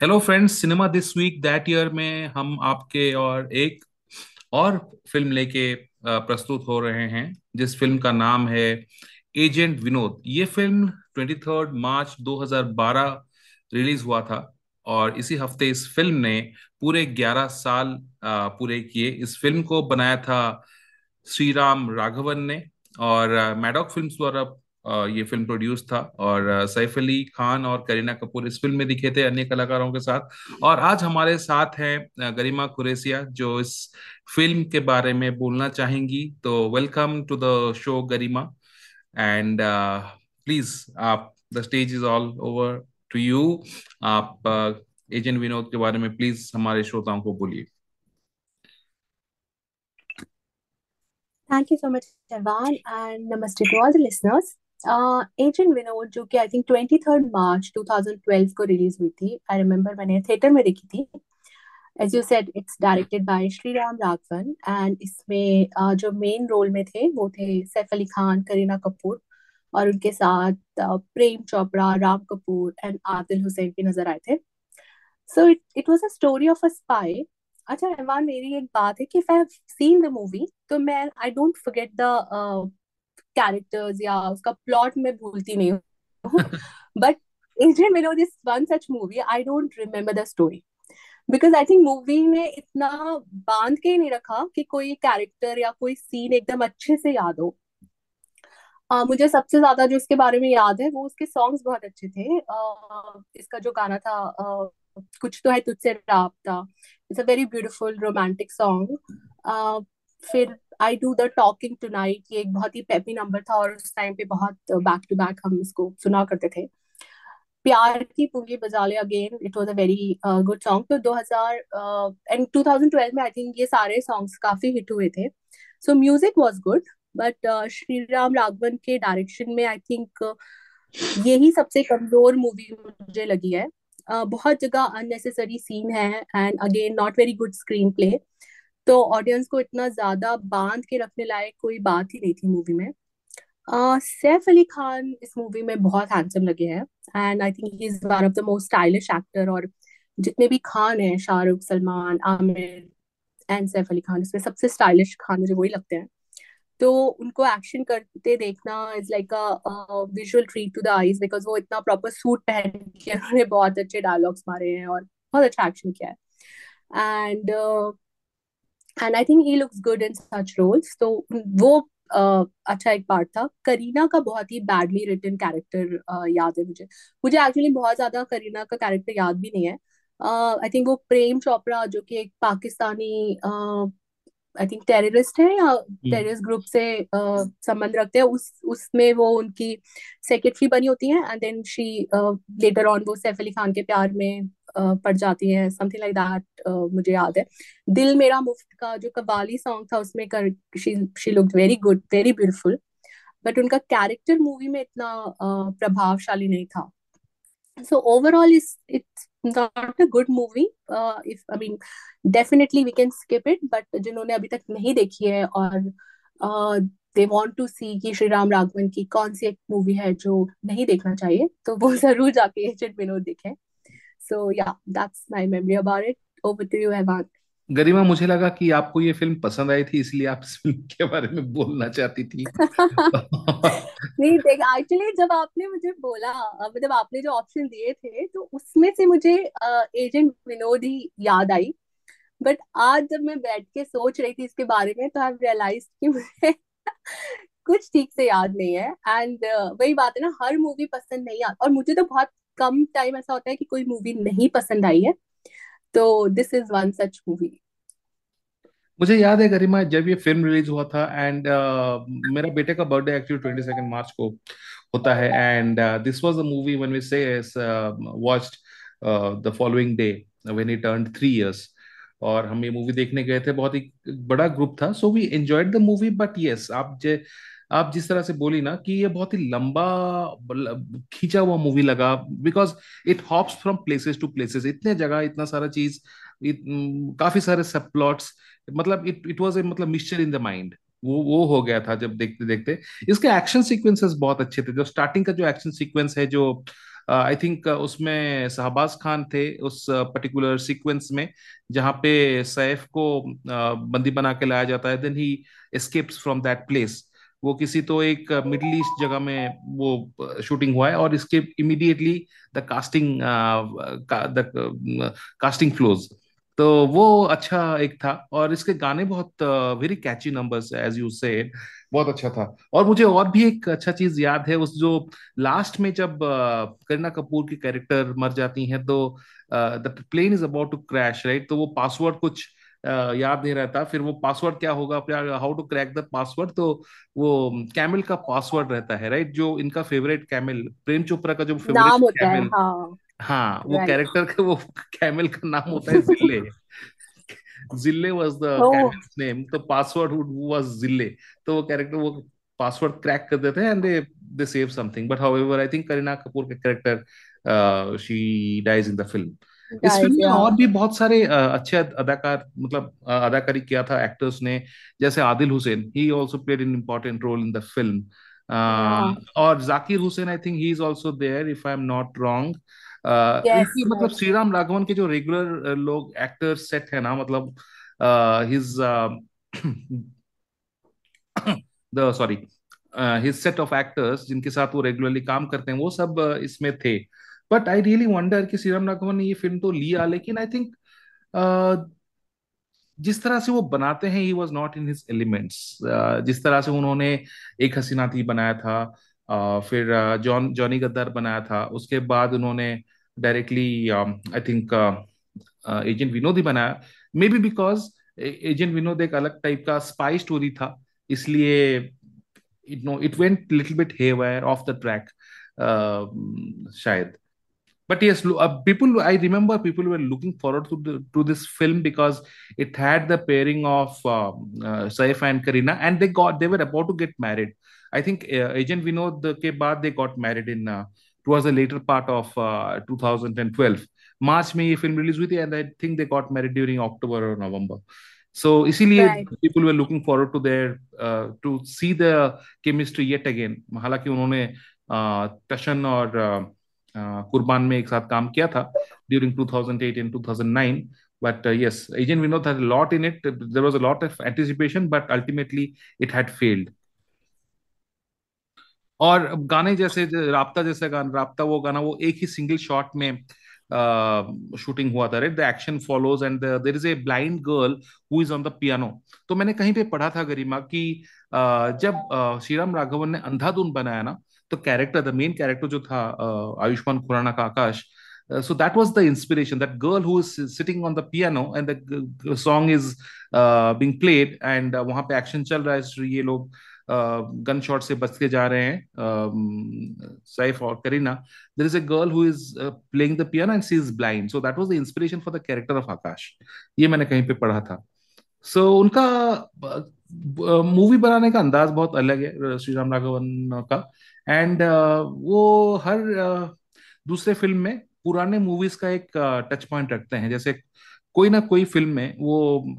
Hello friends cinema this week that year में हम आपके और एक और फ़िल्म लेके प्रस्तुत हो रहे हैं, जिस फ़िल्म का नाम है एजेंट विनोद ये film twenty third March 2012 release हुआ था और इसी हफ़्ते इस फ़िल्म ने पूरे 11 साल पूरे किए। इस फ़िल्म को बनाया था श्रीराम राघवन ने और मैडॉक फिल्म्स द्वारा ये फ़िल्म प्रोड्यूस था और सैफ अली खान और करीना कपूर इस फ़िल्म में दिखे थे अन्य कलाकारों के साथ। और आज हमारे साथ हैं गरिमा कुरेसिया जो इस फ़िल्म के बारे में बोलना चाहेंगी। तो welcome to the show Garima. And please आप the stage is all over to you आप एजेंट विनोद के बारे में प्लीज़ हमारे श्रोताओं को बोलिए। Thank you so much Shaivan and नमस्ते to all the listeners Agent Vinod जो कि I think twenty third March 2012 को रिलीज़ हुई थी आई रिमेम्बर मैंने थिएटर में देखी थी। As you said it's directed by Sri Ram Raghavan and इसमें जो मेन रोल में थे, वो थे सैफ अली खान करीना कपूर और उनके साथ प्रेम चोपड़ा राम कपूर एंड आदिल हुसैन भी नज़र आए थे। So it it was a story of a spy अच्छा इरफान मेरी एक बात है कि if I seen the movie तो मैं I don't forget the characters या उसका प्लॉट मैं भूलती नहीं हूँ। But Agent Vinod is one such movie I don't remember the story because I think movie ने इतना बाँध के नहीं रखा कि कोई कैरेक्टर या कोई सीन एकदम अच्छे से याद हो। uh, मुझे सबसे ज़्यादा जो इसके बारे में याद है वो उसके सॉन्ग्स बहुत अच्छे थे। uh, इसका जो गाना था uh, कुछ तो है तुझसे राबता। It's a very beautiful romantic song फिर I do the talking tonight ये एक बहुत ही पेपी नंबर था और उस टाइम पे बहुत बैक टू बैक हम इसको सुना करते थे। प्यार की पूँगी बजा ले again it was a very good song तो 2000 एंड 2012 में आई थिंक ये सारे सॉन्ग्स काफ़ी हिट हुए थे। So music was good but Sri Ram Raghavan के डायरेक्शन में आई थिंक यही सबसे कमज़ोर मूवी मुझे लगी है। Uh, बहुत जगह अननेसेसरी सीन है and again not very good screenplay तो ऑडियंस को इतना ज़्यादा बाँध के रखने लायक कोई बात ही नहीं थी मूवी में। uh, सैफ अली खान इस मूवी में बहुत हैंडसम लगे हैं and I think he is one of the most stylish actor और जितने भी खान हैं शाहरुख सलमान आमिर एंड सैफ अली खान इसमें सबसे स्टाइलिश खान मुझे वही लगते हैं। तो उनको एक्शन करते देखना is like a visual treat to the eyes because वो इतना प्रॉपर सूट पहन के उन्होंने बहुत अच्छे डायलॉग्स मारे हैं और बहुत अच्छा एक्शन किया है। And and I think he looks good in such roles तो वो uh, अच्छा एक पार्ट था। करीना का बहुत ही बैडली रिटन कैरेक्टर याद है मुझे। मुझे एक्चुअली बहुत ज़्यादा करीना का कैरेक्टर याद भी नहीं है। आई uh, थिंक वो प्रेम चोपड़ा जो कि एक पाकिस्तानी आई थिंक टेररिस्ट है या टेररिस्ट ग्रुप से uh, संबंध रखते हैं। उस उसमें वो उनकी सेक्रेटरी बनी होती है। And then she later on वो सैफ अली खान के प्यार में पड़ जाती है समथिंग लाइक दैट मुझे याद है। दिल मेरा मुफ़्त का जो कव्वाली सॉन्ग था उसमें कर she she looked very good very beautiful but उनका कैरेक्टर मूवी में इतना uh, प्रभावशाली नहीं था। Overall is it's not a good movie uh, if i mean definitely we can skip it but जिन्होंने अभी तक नहीं देखी है और दे वांट टू सी कि श्री राम राघवन की कौन सी एक मूवी है जो नहीं देखना चाहिए तो वो ज़रूर जाके एजेंट विनोद देखें। So yeah that's my memory about it over to you हैवान गरिमा मुझे लगा कि आपको ये फ़िल्म पसंद आई थी इसलिए आप इस फ़िल्म के बारे में बोलना चाहती थी। नहीं देख एक्चुअली जब आपने मुझे बोला मतलब आपने जो ऑप्शन दिए थे तो उसमें से मुझे एजेंट विनोद ही याद आई। बट आज जब मैं बैठ के सोच रही थी इसके बारे में तो आई रियलाइज़ कि मुझे कुछ ठीक से याद नहीं है। एंड uh, वही बात है ना हर मूवी पसंद नहीं आती और मुझे तो बहुत कम टाइम ऐसा होता है कि कोई मूवी नहीं पसंद आई है तो this is one such movie मुझे याद है गरिमा जब ये फ़िल्म रिलीज़ हुआ था एंड uh, मेरा बेटे का birthday actually twenty second March को होता है and this was the movie when we say watched the following day when he turned three years और हम ये मूवी देखने गए थे बहुत ही बड़ा ग्रुप था so we enjoyed the movie but yes आप जे आप जिस तरह से बोली ना कि ये बहुत ही लंबा खींचा हुआ मूवी लगा because it hops from places to places इतने जगह इतना सारा चीज़ इत, काफ़ी सारे सब प्लॉट्स मतलब इट इट वाज ए मतलब मिक्सचर इन द माइंड वो वो हो गया था जब देखते देखते। इसके एक्शन सीक्वेंसेस बहुत अच्छे थे। जो स्टार्टिंग का जो एक्शन सीक्वेंस है जो आई uh, थिंक uh, उसमें शहबाज खान थे उस पर्टिकुलर uh, सीक्वेंस में जहाँ पे सैफ को बंदी बना के लाया जाता है। Then he escapes from that place वो किसी तो एक मिडिल ईस्ट जगह में वो शूटिंग हुआ है और इसके immediately the casting the casting flows तो वो अच्छा एक था और इसके गाने बहुत very catchy numbers as you say बहुत अच्छा था। और मुझे और भी एक अच्छा चीज़ याद है उस जो लास्ट में जब करीना कपूर की कैरेक्टर मर जाती हैं तो the plane is about to crash right तो वो पासवर्ड कुछ याद नहीं रहता। फिर वो पासवर्ड क्या होगा? How to crack the password तो वो कैमल का पासवर्ड रहता है राइट जो इनका फेवरेट कैमल प्रेम चोपड़ा का जो फेवरेट कैमल हाँ हाँ। वो कैरेक्टर का वो कैमल का नाम होता है ज़िले ज़िले वाज द कैमल्स नेम तो पासवर्ड वाज ज़िले तो वो कैरेक्टर वो पासवर्ड क्रैक कर देते हैं and they they save something but however I think Kareena Kapoor का character she dies in the film इस फ़िल्म में और भी बहुत सारे अच्छे अदाकार मतलब अदाकारी किया था एक्टर्स ने जैसे Adil Hussain. He also played an important role in the film और Zakir Hussain I think he is also there if I am not wrong इनकी मतलब श्री राम राघवन के जो रेगुलर लोग एक्टर सेट है ना मतलब his the sorry his set of actors जिनके साथ वो रेगुलरली काम करते हैं वो सब इसमें थे। बट आई रियली वंडर कि श्रीराम राघवन ने ये फ़िल्म तो लिया लेकिन आई थिंक जिस तरह से वो बनाते हैं he was not in his elements जिस तरह से उन्होंने एक हसीना थी बनाया था uh, फिर जॉन जॉनी गद्दार बनाया था उसके बाद उन्होंने directly I think agent Vinod ही बनाया। Maybe because agent Vinod एक अलग टाइप का स्पाई स्टोरी था इसलिए it no it went little bit here off the track शायद। But yes uh, people i remember people were looking forward to the, to this film because it had the pairing of uh, uh, saif and karina and they got they were about to get married i think uh, agent vinod ke baad they got married in uh, towards the later part of uh, 2012 march में ये film release हुई थी and i think they got married during october or november so इसीलिए were looking forward to their uh, to see the chemistry yet again हालाँकि उन्होंने uh, टशन और uh, कुर्बान में एक साथ काम किया था during 2008 and 2009 but uh, yes agent vinod had a lot in it. There was a lot of anticipation but ultimately और गाने जैसे राबता जैसे गाना राबता वो गाना वो एक ही सिंगल शॉट में शूटिंग हुआ था right the action follows and there is a blind girl who is on the piano तो मैंने कहीं पे पढ़ा था गरिमा कि जब श्रीराम राघवन ने अंधाधुन बनाया ना तो कैरेक्टर द मेन कैरेक्टर जो था आयुष्मान खुराना का आकाश so that was the inspiration that girl who is sitting on the piano and the song is uh, being played uh, वहाँ पे एक्शन चल रहा है ये लोग गन शॉट से बचते जा रहे हैं सैफ और Kareena there is a girl who is playing the piano and she is blind so that was the inspiration for the character of Akash ये मैंने कहीं पे पढ़ा था. सो so, उनका मूवी बनाने का अंदाज बहुत अलग है श्री राम राघवन का. एंड uh, वो हर uh, दूसरे फ़िल्म में पुराने मूवीज़ का एक टच uh, पॉइंट रखते हैं। जैसे कोई ना कोई फ़िल्म में वो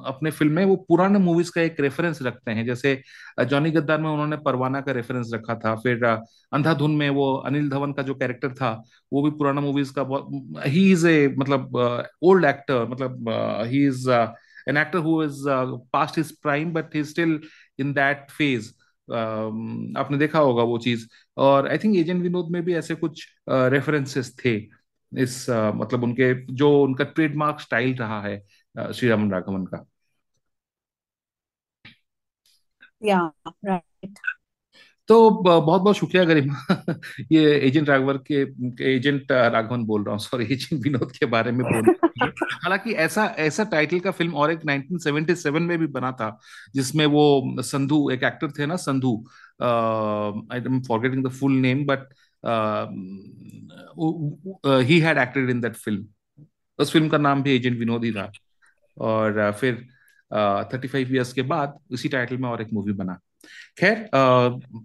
अपने फ़िल्म में वो पुराने मूवीज़ का एक रेफरेंस रखते हैं। जैसे जॉनी गद्दार में उन्होंने परवाना का रेफरेंस रखा था। फिर अंधाधुन में वो अनिल धवन का जो कैरेक्टर था वो भी पुराना मूवीज़ का ही इज़ ए मतलब ओल्ड एक्टर मतलब he is an actor who is past his prime but he still in that phase आपने देखा होगा वो चीज़। और आई थिंक एजेंट विनोद में भी ऐसे कुछ रेफरेंसेस थे इस मतलब उनके, जो उनका ट्रेडमार्क स्टाइल रहा है श्री रामन राघवन का। या राइट तो बहुत बहुत शुक्रिया गरिमा ये एजेंट राघवन के एजेंट राघवन बोल रहा हूँ सॉरी एजेंट विनोद के बारे में बोल हालाँकि ऐसा ऐसा टाइटल का फ़िल्म और एक 1977 में भी बना था जिसमें वो संधू एक एक्टर थे ना Sandhu I am forgetting the full name but he had acted in that film उस फ़िल्म का नाम भी एजेंट विनोद ही था। और uh, फिर थर्टी फाइव ईयर्स के बाद उसी टाइटल में और एक मूवी बना। खैर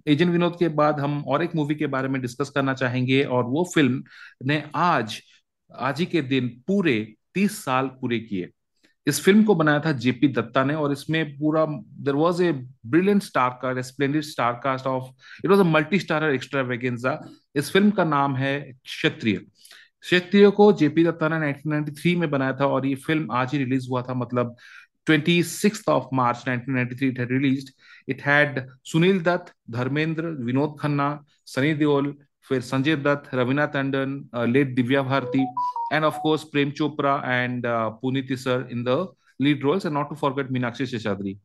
एजेंट विनोद के बाद हम और एक मूवी के बारे में डिस्कस करना चाहेंगे और वो फ़िल्म ने आज आज ही के दिन पूरे तीस साल पूरे किए। इस फ़िल्म को बनाया था जेपी दत्ता ने और इसमें पूरा there was a brilliant star cast splendid star cast of it was a multi starrer extra इस फ़िल्म का नाम है क्षत्रिय। क्षत्रिय को जेपी दत्ता ने 1993 में बनाया था और ये फ़िल्म आज ही रिलीज़ हुआ था मतलब 26th of March 1993 it had released it had Sunil Dutt Dharmendra Vinod Khanna Sunny Deol फिर Sanjay Dutt Raveena Tandon late Divya Bharti and of course Prem Chopra and Puneet sir in the lead roles and not to forget Meenakshi Seshadri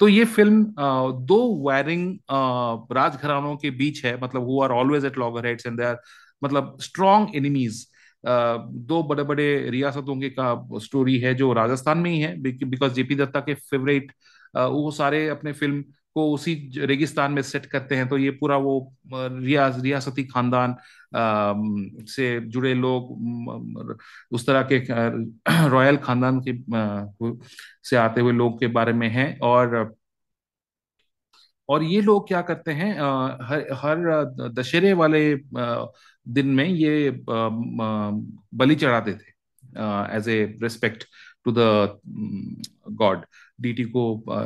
तो ये फ़िल्म uh, दो warring uh, राजघरानों के बीच है मतलब who are always at loggerheads and they मतलब स्ट्रॉन्ग एनिमीज दो बड़े बड़े रियासतों के का स्टोरी है जो राजस्थान में ही है बिकॉज़ जेपी दत्ता के फेवरेट वो सारे अपने फ़िल्म को उसी रेगिस्तान में सेट करते हैं तो ये पूरा वो रियाज, रियासती खानदान से जुड़े लोग उस तरह के रॉयल खानदान के से आते हुए लोग के बारे में है। और और ये लोग क्या करते हैं हर हर दशहरे वाले दिन में ये बलि चढ़ाते थे as a respect to the god deity को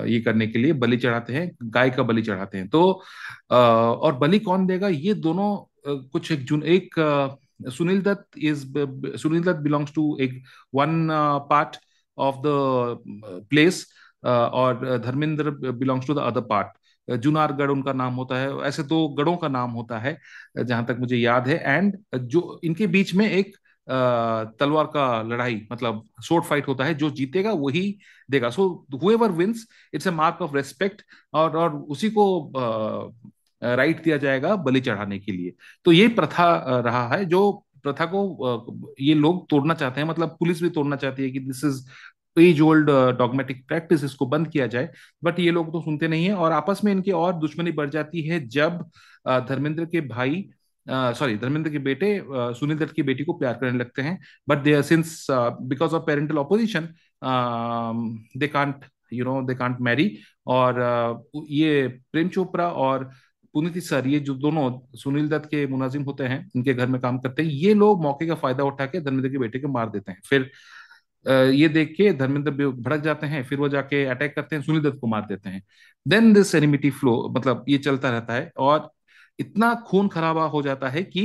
ये करने के लिए बलि चढ़ाते हैं, गाय का बलि चढ़ाते हैं। तो और बलि कौन देगा? ये दोनों कुछ एक जुन, एक Sunil Dutt is Sunil Dutt belongs to एक one part of the place और Dharmendra belongs to the other part Junargarh उनका नाम होता है। ऐसे तो गढ़ों का नाम होता है, जहाँ तक मुझे याद है। एंड जो, इनके बीच में एक तलवार का लड़ाई मतलब शोर्ट फाइट होता है, जो जीतेगा वही देगा। So whoever wins it's a mark of respect और और उसी को राइट दिया जाएगा बलि चढ़ाने के लिए। तो ये प्रथा रहा है, जो प्रथा को ये लोग तोड़ना चाहते हैं। मतलब पुलिस भी तोड़ना चाहती है कि this is as old dogmatic practice इसको बंद किया जाए। बट ये लोग तो सुनते नहीं है और आपस में इनकी और दुश्मनी बढ़ जाती है जब धर्मेंद्र के भाई सॉरी धर्मेंद्र के बेटे सुनील दत्त की बेटी को प्यार करने लगते हैं but they since because of parental opposition they can't you know they can't marry और ये प्रेम चोपड़ा और पुनीति सर, ये जो दोनों सुनील दत्त के मुनाजिम होते हैं, इनके घर में काम करते हैं, ये लोग मौके का फ़ायदा उठा के धर्मेंद्र के बेटे को मार देते हैं। फिर ये देख के धर्मेंद्र भड़क जाते हैं, फिर वो जाके अटैक करते हैं, सुनील दत्त को मार देते हैं। देन दिस एनिमिटी फ्लो मतलब ये चलता रहता है और इतना खून खराबा हो जाता है कि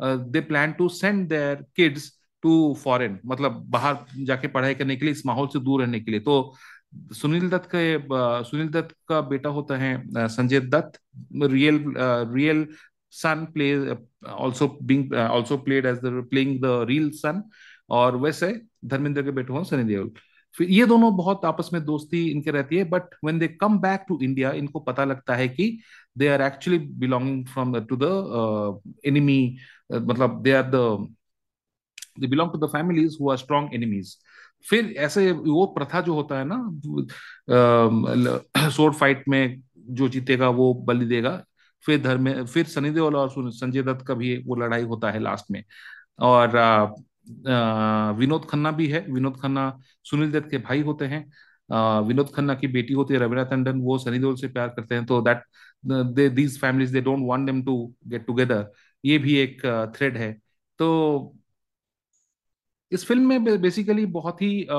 they plan to send their kids to foreign मतलब बाहर जाके पढ़ाई करने के लिए, इस माहौल से दूर रहने के लिए। तो सुनील दत्त का सुनील दत्त का बेटा होता है Sanjay Dutt. Real real son play also being also played as the playing the real son और वैसे धर्मेंद्र के बेटे हो सनी देओल। फिर ये दोनों बहुत आपस में दोस्ती इनके रहती है but when they come back to India इनको पता लगता है कि they are actually belonging from to the enemy मतलब they are the they belong to the families who are strong enemies फिर ऐसे वो प्रथा जो होता है ना सोर्ड फाइट में जो जीतेगा, वो बलि देगा। फिर धर्म फिर सनी देओल और संजय दत्त का भी वो लड़ाई होता है लास्ट में। और विनोद खन्ना भी है। विनोद खन्ना सुनील दत्त के भाई होते हैं। विनोद खन्ना की बेटी होती है रवीना टंडन। वो सनी देओल से प्यार करते हैं। तो that they these families they don't want them to get together ये भी एक थ्रेड है। तो इस फ़िल्म में बेसिकली बहुत ही आ,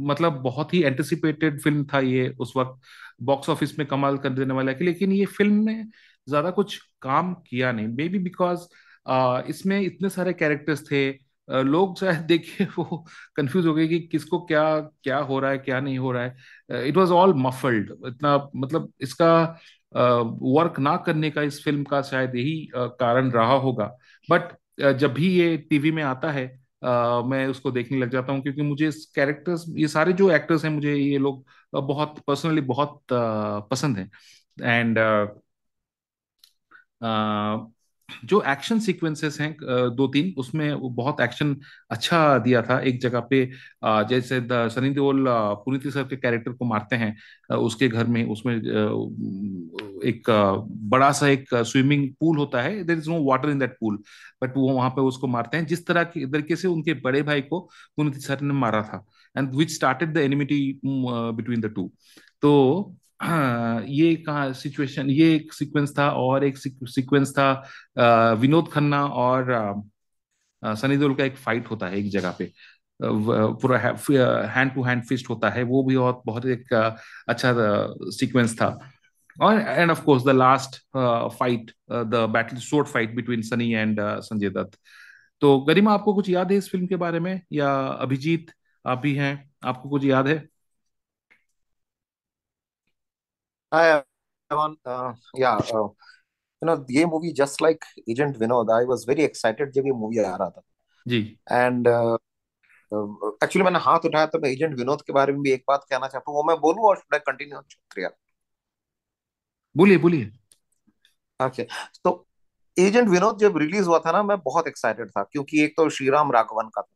मतलब बहुत ही एंटिसिपेटेड फ़िल्म था ये उस वक्त। बॉक्स ऑफ़िस में कमाल कर देने वाला है लेकिन ये फ़िल्म ने ज़्यादा कुछ काम किया नहीं। मे बी बिकॉज़ इसमें इतने सारे कैरेक्टर्स थे लोग शायद देखिए वो कंफ्यूज हो गए कि किसको क्या क्या हो रहा है क्या नहीं हो रहा है। इट वाज ऑल मफल्ड इतना मतलब इसका वर्क ना करने का इस फ़िल्म का शायद यही कारण रहा होगा। बट जब भी ये टीवी में आता है मैं उसको देखने लग जाता हूँ क्योंकि मुझे इस कैरेक्टर्स ये सारे जो एक्टर्स हैं मुझे ये लोग बहुत पर्सनली बहुत पसंद हैं। एंड जो एक्शन सीक्वेंसेस हैं दो तीन, उसमें वो बहुत एक्शन अच्छा दिया था। एक जगह पे जैसे सनी देओल पुनीत सर के कैरेक्टर को मारते हैं उसके घर में, उसमें एक बड़ा सा एक स्विमिंग पूल होता है। There is no water in that pool but वो वहाँ पे उसको मारते हैं। जिस तरह की तरीके से उनके बड़े भाई को पुनीति सर ने मारा था and which started the enmity between the two तो ये कहा सिचुएशन ये एक सीक्वेंस था और एक सीक्वेंस था विनोद खन्ना और सनी देओल का एक फाइट होता है एक जगह पे। पूरा हैंड टू हैंड फिस्ट होता है, वो भी बहुत बहुत एक अच्छा सीक्वेंस था। और and of course the last fight the battle short fight between Sunny and Sanjay Dutt. तो गरिमा, आपको कुछ याद है इस फ़िल्म के बारे में? या अभिजीत, आप भी हैं? आपको कुछ याद है? Hi, everyone. Uh, yeah, uh, you know, ये movie just like agent Vinod I was very excited जब ये मूवी आ रहा था। जी। एंड एक्चुअली मैंने हाथ उठाया तो मैं एजेंट विनोद के बारे में भी एक बात कहना चाहता हूँ वो मैं बोलूँ और शुड आई कंटिन्यू क्षत्रिया बोलिए बोलिए। ओके तो एजेंट विनोद जब रिलीज़ हुआ था ना मैं बहुत एक्साइटेड था क्योंकि एक तो श्रीराम राघवन का था।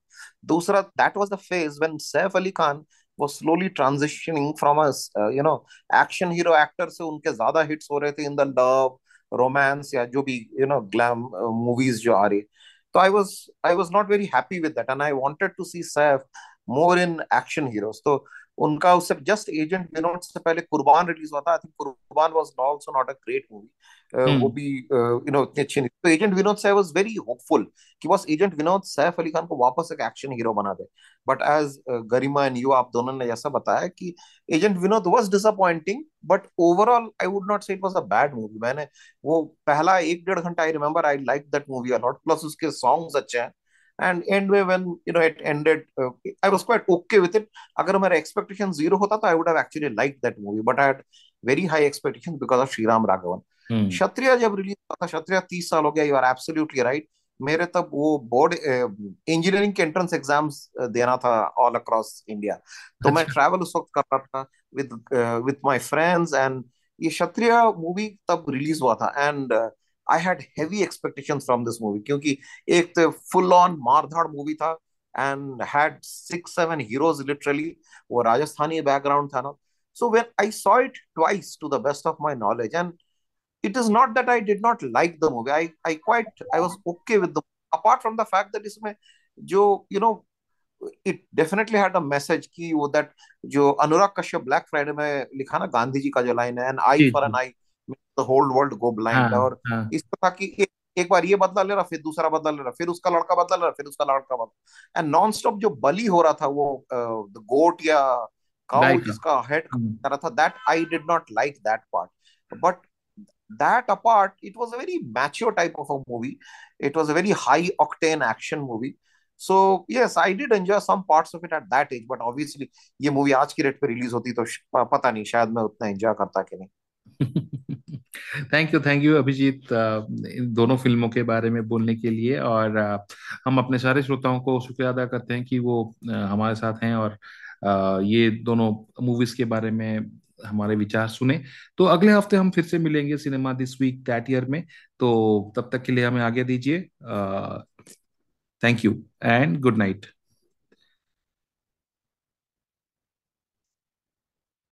दूसरा that was the phase when Saif Ali Khan was slowly transitioning from us you know action hero actor से उनके ज़्यादा हिट्स हो रहे थे इन द लव रोमांस या जो भी यू नो ग्लैम मूवीज़ जो आ रही तो I was I was not very happy with that and I wanted to see Saif more in action heroes तो उनका उससे जस्ट एजेंट विनोद से पहले कुर्बान रिलीज़ हुआ था. I think Kurbaan was also not a great movie वो भी यू नो इतनी अच्छी नहीं तो एजेंट विनोद से आई वाज वेरी होपफुल कि बस एजेंट विनोद सैफ अली खान को वापस एक एक्शन हीरो बना दे. But as Garima and you आप दोनों ने जैसा बताया कि agent Vinod was disappointing but overall I would not say it was a bad movie मैंने वो पहला एक डेढ़ घंटा I remember I like that movie a lot plus उसके सॉन्ग्स अच्छे हैं. And end way when you know it ended uh, i was quite okay with it agar मेरा expectation zero hota तो i would have actually liked that movie but i had very high expectations because of Shriram Raghavan क्षत्रिय जब release हुआ था क्षत्रिय तीस साल हो गया you are absolutely right मेरे तब वो बोर्ड इंजीनियरिंग के एंट्रेंस एग्ज़ाम्स देना था ऑल अक्रॉस इंडिया तो मैं ट्रैवल उस वक्त कर रहा था with with my friends and ये क्षत्रिय मूवी तब रिलीज़ हुआ था and I had heavy expectation from this movie क्योंकि एक तो फुल ऑन मारधाड़ मूवी था and had six seven heroes literally वो राजस्थानी बैकग्राउंड था ना। So when I saw it twice to the best of my knowledge and it is not that I did not like the movie. I I quite I was okay with the apart from the fact that इसमें जो you know it definitely had a message कि वो that जो Anurag Kashyap black Friday में लिखा ना गांधी जी का जो लाइन है an eye for an eye the whole world go blind और हाँ. इस तरह की एक एक बार ये बदला ले रहा फिर दूसरा बदला ले रहा फिर उसका लड़का बदला ले रहा फिर उसका लड़का बदला एंड नॉन स्टॉप जो बली हो रहा था वो गोट या काउ जिसका हेड कर रहा था that I did not like that part but that apart, it was a very mature type of a movie. It was a very high octane action movie. So yes, I did enjoy some parts of it at that age, but obviously ये movie आज की rate पे release होती तो पता नहीं शायद मैं उतना एंजॉय करता कि नहीं thank you thank you Abhijeet इन दोनों फ़िल्मों के बारे में बोलने के लिए। और हम अपने सारे श्रोताओं को शुक्रिया अदा करते हैं कि वो हमारे साथ हैं और ये दोनों मूवीज़ के बारे में हमारे विचार सुने। तो अगले हफ़्ते हम फिर से मिलेंगे cinema this week that year में। तो तब तक के लिए हमें आगे दीजिए। Thank you and good night